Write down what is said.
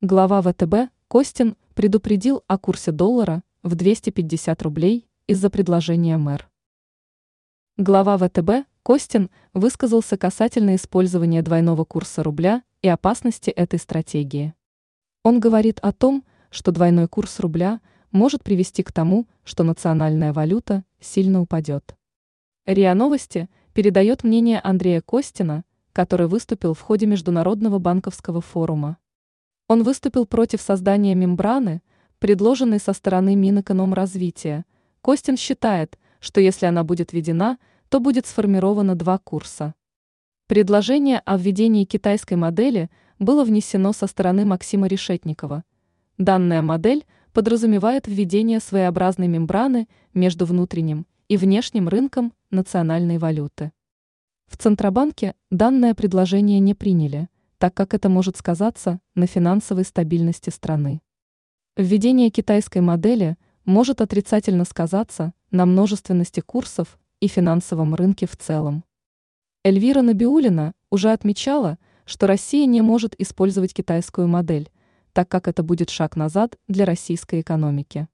Глава ВТБ Костин предупредил о курсе доллара в 250 рублей из-за предложения мэр. Глава ВТБ Костин высказался касательно использования двойного курса рубля и опасности этой стратегии. Он говорит о том, что двойной курс рубля может привести к тому, что национальная валюта сильно упадет. РИА Новости передает мнение Андрея Костина, который выступил в ходе Международного банковского форума. Он выступил против создания мембраны, предложенной со стороны Минэкономразвития. Костин считает, что если она будет введена, то будет сформировано два курса. Предложение о введении китайской модели было внесено со стороны Максима Решетникова. Данная модель подразумевает введение своеобразной мембраны между внутренним и внешним рынком национальной валюты. В Центробанке данное предложение не приняли – так как это может сказаться на финансовой стабильности страны. Введение китайской модели может отрицательно сказаться на множественности курсов и финансовом рынке в целом. Эльвира Набиулина уже отмечала, что Россия не может использовать китайскую модель, так как это будет шаг назад для российской экономики.